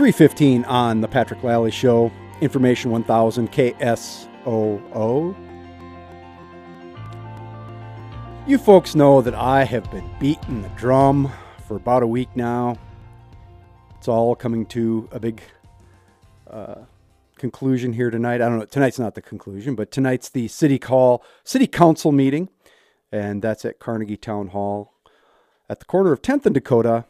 315 on the Patrick Lally Show, Information 1000 KSOO. You folks know that I have been beating the drum for about a week now. It's all coming to a big uh, conclusion here tonight. I don't know. Tonight's not the conclusion, but tonight's the city call, city council meeting, and that's at Carnegie Town Hall at the corner of 10th and Dakota.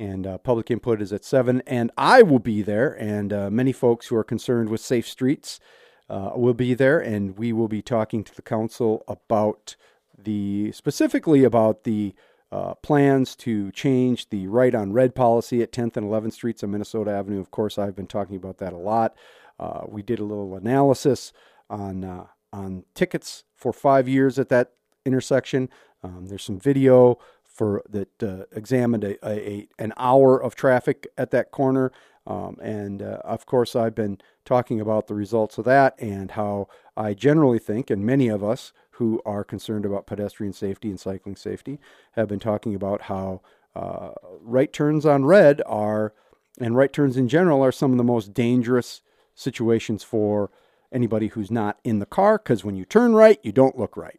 And uh, public input is at 7. And I will be there, and uh, many folks who are concerned with safe streets uh, will be there. And we will be talking to the council about the, specifically about the uh, plans to change the right on red policy at 10th and 11th Streets on Minnesota Avenue. Of course, I've been talking about that a lot. Uh, we did a little analysis on uh, on tickets for five years at that intersection. Um, there's some video for that uh, examined a, a, an hour of traffic at that corner. Um, and uh, of course, I've been talking about the results of that and how I generally think, and many of us who are concerned about pedestrian safety and cycling safety have been talking about how uh, right turns on red are, and right turns in general, are some of the most dangerous situations for anybody who's not in the car because when you turn right, you don't look right.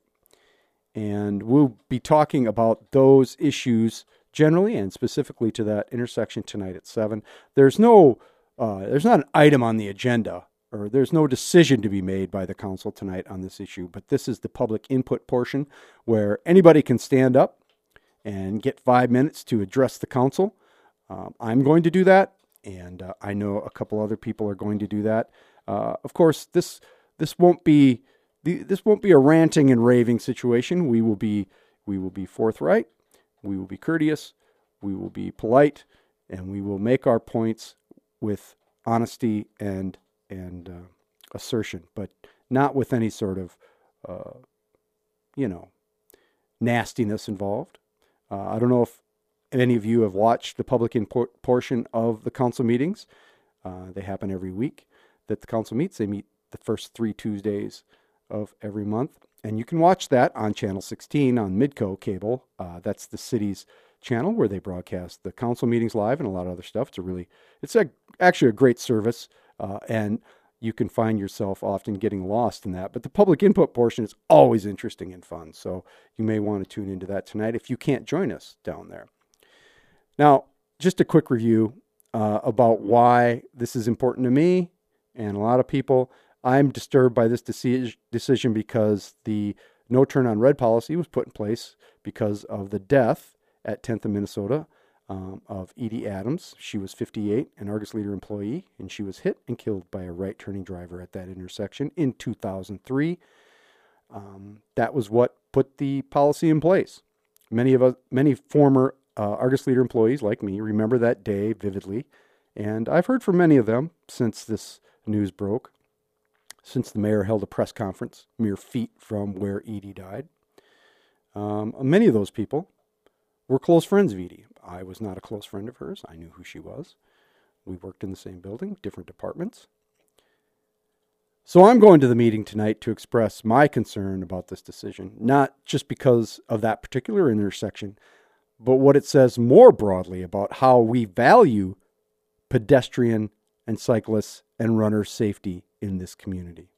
And we'll be talking about those issues generally and specifically to that intersection tonight at 7. There's no uh, there's not an item on the agenda or there's no decision to be made by the council tonight on this issue, but this is the public input portion where anybody can stand up and get five minutes to address the council. Um, I'm going to do that, and uh, I know a couple other people are going to do that. Uh, of course, this this won't be this won't be a ranting and raving situation. We will be we will be forthright, we will be courteous, we will be polite, and we will make our points with honesty and and uh, assertion, but not with any sort of uh, you know nastiness involved. Uh, I don't know if any of you have watched the public input portion of the council meetings. Uh, they happen every week that the council meets. They meet the first three Tuesdays of every month. And you can watch that on Channel 16 on Midco Cable. Uh, that's the city's channel where they broadcast the council meetings live and a lot of other stuff. It's a really, it's a, actually a great service. Uh, and you can find yourself often getting lost in that. But the public input portion is always interesting and fun. So you may want to tune into that tonight if you can't join us down there. Now, just a quick review uh, about why this is important to me and a lot of people. I'm disturbed by this decision because the no turn on red policy was put in place because of the death at 10th and Minnesota um, of Edie Adams. She was 58, an Argus Leader employee, and she was hit and killed by a right turning driver at that intersection in 2003. Um, that was what put the policy in place. Many of us, many former uh, Argus Leader employees like me remember that day vividly, and I've heard from many of them since this news broke since the mayor held a press conference mere feet from where Edie died. Um, many of those people were close friends of Edie. I was not a close friend of hers. I knew who she was. We worked in the same building, different departments. So I'm going to the meeting tonight to express my concern about this decision, not just because of that particular intersection, but what it says more broadly about how we value pedestrian and cyclists and runners' safety in this community.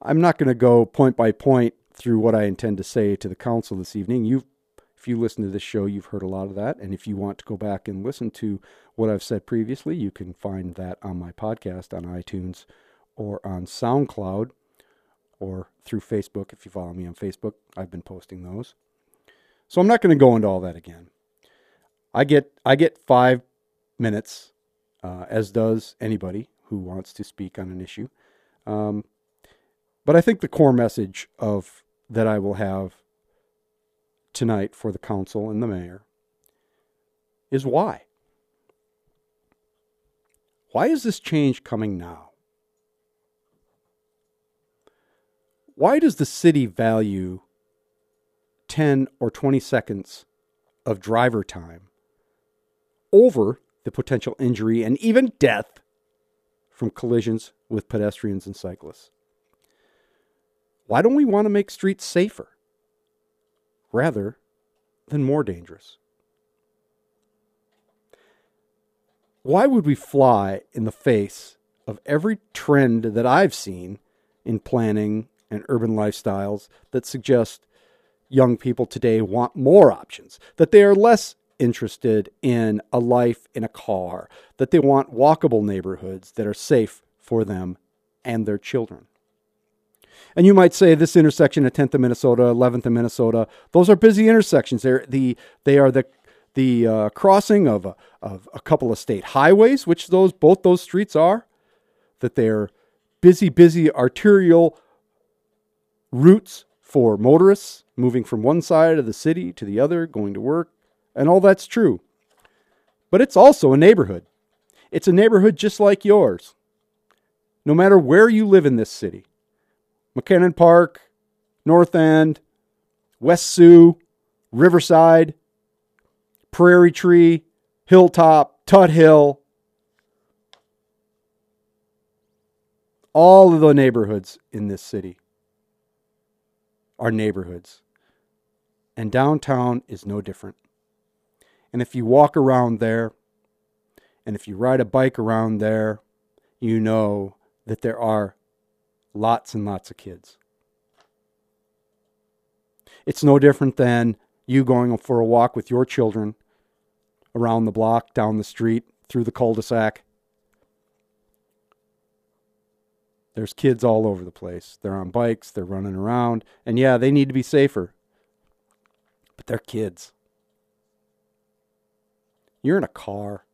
I'm not going to go point by point through what I intend to say to the council this evening. You, if you listen to this show, you've heard a lot of that. And if you want to go back and listen to what I've said previously, you can find that on my podcast on iTunes or on SoundCloud or through Facebook. If you follow me on Facebook, I've been posting those. So I'm not going to go into all that again. I get I get five minutes, uh, as does anybody who wants to speak on an issue. Um, but I think the core message of that I will have tonight for the council and the mayor is why. Why is this change coming now? Why does the city value 10 or 20 seconds of driver time over the potential injury and even death from collisions with pedestrians and cyclists. Why don't we want to make streets safer rather than more dangerous? why would we fly in the face of every trend that I've seen in planning and urban lifestyles that suggest young people today want more options, that they are less interested in a life in a car, that they want walkable neighborhoods that are safe for them and their children. And you might say this intersection at 10th of Minnesota, 11th of Minnesota, those are busy intersections. They're the, they are the, the uh, crossing of a, of a couple of state highways, which those both those streets are, that they're busy, busy arterial routes for motorists moving from one side of the city to the other, going to work, and all that's true. But it's also a neighborhood. It's a neighborhood just like yours. No matter where you live in this city McKennan Park, North End, West Sioux, Riverside, Prairie Tree, Hilltop, Tut Hill, all of the neighborhoods in this city are neighborhoods. And downtown is no different. And if you walk around there, and if you ride a bike around there, you know that there are lots and lots of kids. It's no different than you going for a walk with your children around the block, down the street, through the cul de sac. There's kids all over the place. They're on bikes, they're running around, and yeah, they need to be safer. But they're kids. You're in a car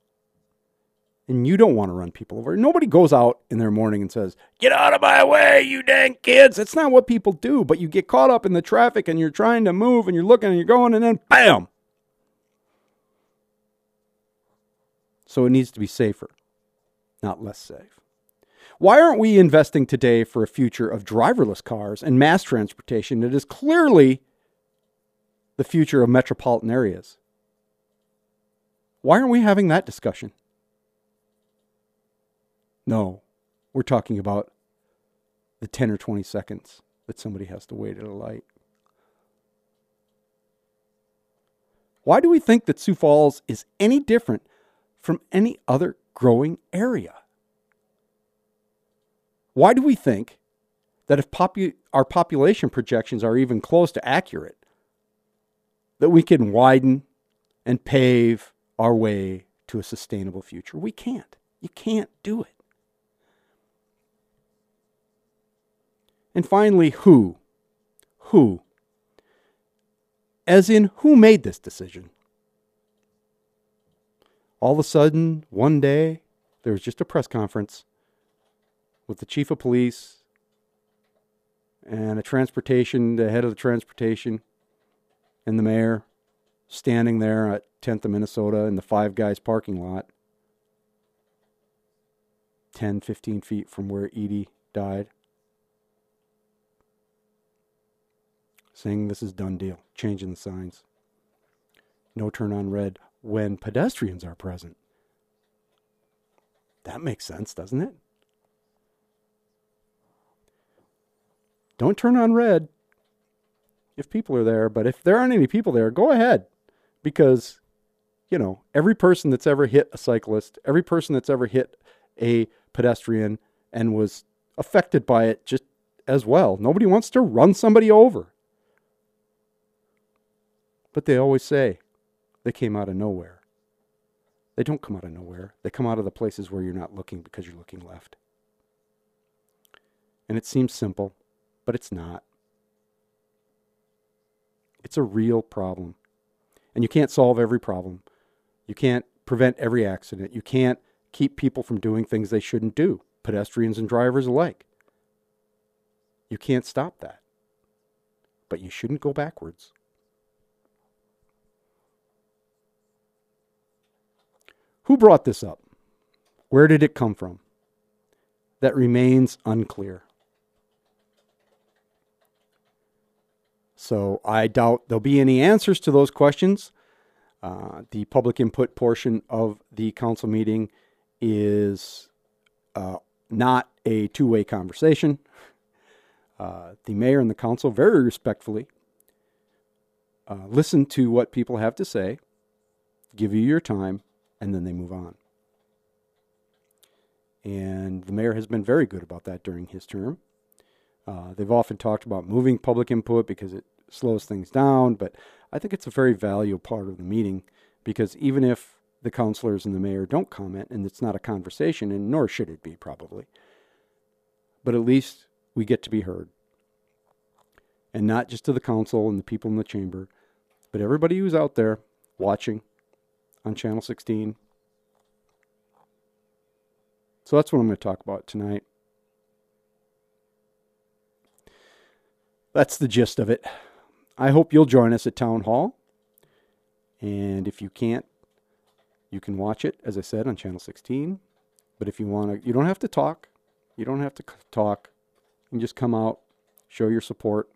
and you don't want to run people over. Nobody goes out in their morning and says, Get out of my way, you dang kids. It's not what people do, but you get caught up in the traffic and you're trying to move and you're looking and you're going, and then bam. So it needs to be safer, not less safe. Why aren't we investing today for a future of driverless cars and mass transportation that is clearly the future of metropolitan areas? Why aren't we having that discussion? No, we're talking about the 10 or 20 seconds that somebody has to wait at a light. Why do we think that Sioux Falls is any different from any other growing area? Why do we think that if popu- our population projections are even close to accurate, that we can widen and pave our way to a sustainable future? We can't. You can't do it. And finally, who? Who? As in, who made this decision? All of a sudden, one day, there was just a press conference with the chief of police and a transportation, the head of the transportation, and the mayor standing there at 10th of Minnesota in the Five Guys parking lot, 10, 15 feet from where Edie died. saying this is done deal, changing the signs. No turn on red when pedestrians are present. That makes sense, doesn't it? Don't turn on red if people are there, but if there aren't any people there, go ahead. Because, you know, every person that's ever hit a cyclist, every person that's ever hit a pedestrian and was affected by it just as well. Nobody wants to run somebody over. But they always say they came out of nowhere. They don't come out of nowhere. They come out of the places where you're not looking because you're looking left. And it seems simple, but it's not. It's a real problem. And you can't solve every problem. You can't prevent every accident. You can't keep people from doing things they shouldn't do, pedestrians and drivers alike. You can't stop that. But you shouldn't go backwards. Who brought this up? Where did it come from? That remains unclear. So I doubt there'll be any answers to those questions. Uh, the public input portion of the council meeting is uh, not a two way conversation. Uh, the mayor and the council very respectfully uh, listen to what people have to say, give you your time, and then they move on. And the mayor has been very good about that during his term. Uh, they've often talked about moving public input because it slows things down, but I think it's a very valuable part of the meeting because even if the councilors and the mayor don't comment, and it's not a conversation, and nor should it be probably, but at least we get to be heard. And not just to the council and the people in the chamber, but everybody who's out there watching on Channel 16. So that's what I'm going to talk about tonight. That's the gist of it. I hope you'll join us at Town Hall. And if you can't, you can watch it, as I said, on Channel 16. But if you want to, you don't have to talk. You don't have to talk. You can just come out, show your support.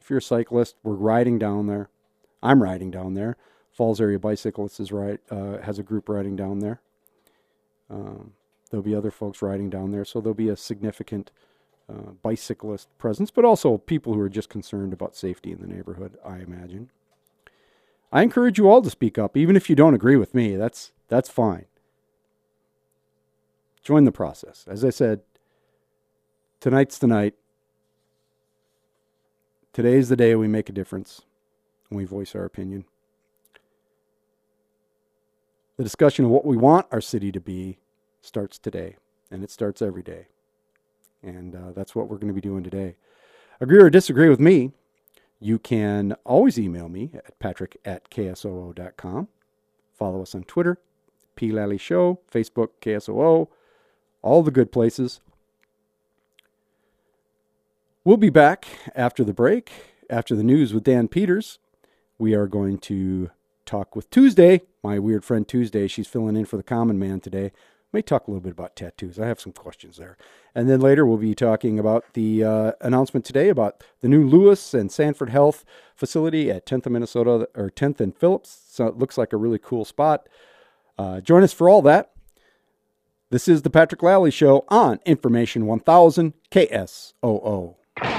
If you're a cyclist, we're riding down there. I'm riding down there. Falls Area Bicyclists is right, uh, has a group riding down there. Um, there'll be other folks riding down there, so there'll be a significant uh, bicyclist presence, but also people who are just concerned about safety in the neighborhood, I imagine. I encourage you all to speak up, even if you don't agree with me. That's that's fine. Join the process. As I said, tonight's the night. Today's the day we make a difference and we voice our opinion. The discussion of what we want our city to be starts today, and it starts every day. And uh, that's what we're going to be doing today. Agree or disagree with me, you can always email me at patrick at ksoo.com. Follow us on Twitter, P. Lally Show, Facebook, KSOO, all the good places. We'll be back after the break, after the news with Dan Peters. We are going to talk with Tuesday, my weird friend Tuesday. She's filling in for the common man today may talk a little bit about tattoos. I have some questions there. And then later we'll be talking about the uh, announcement today about the new Lewis and Sanford Health facility at 10th and Minnesota or 10th and Phillips. So it looks like a really cool spot. Uh, join us for all that. This is the Patrick Lally Show on Information 1000 KSOO.